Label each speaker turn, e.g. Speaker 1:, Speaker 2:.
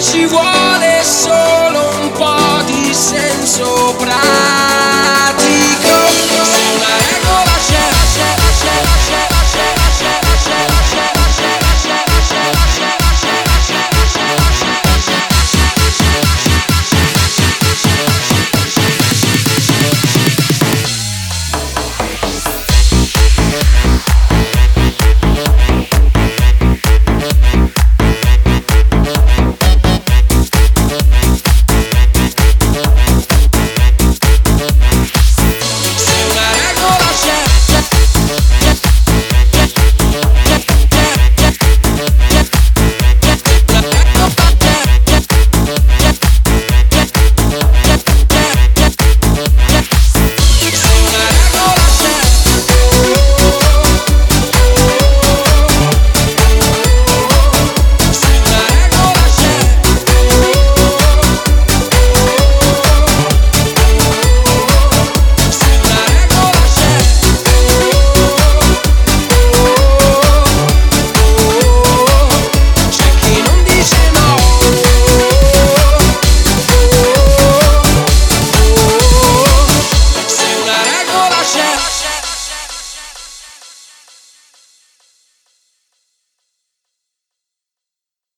Speaker 1: she ci vuole so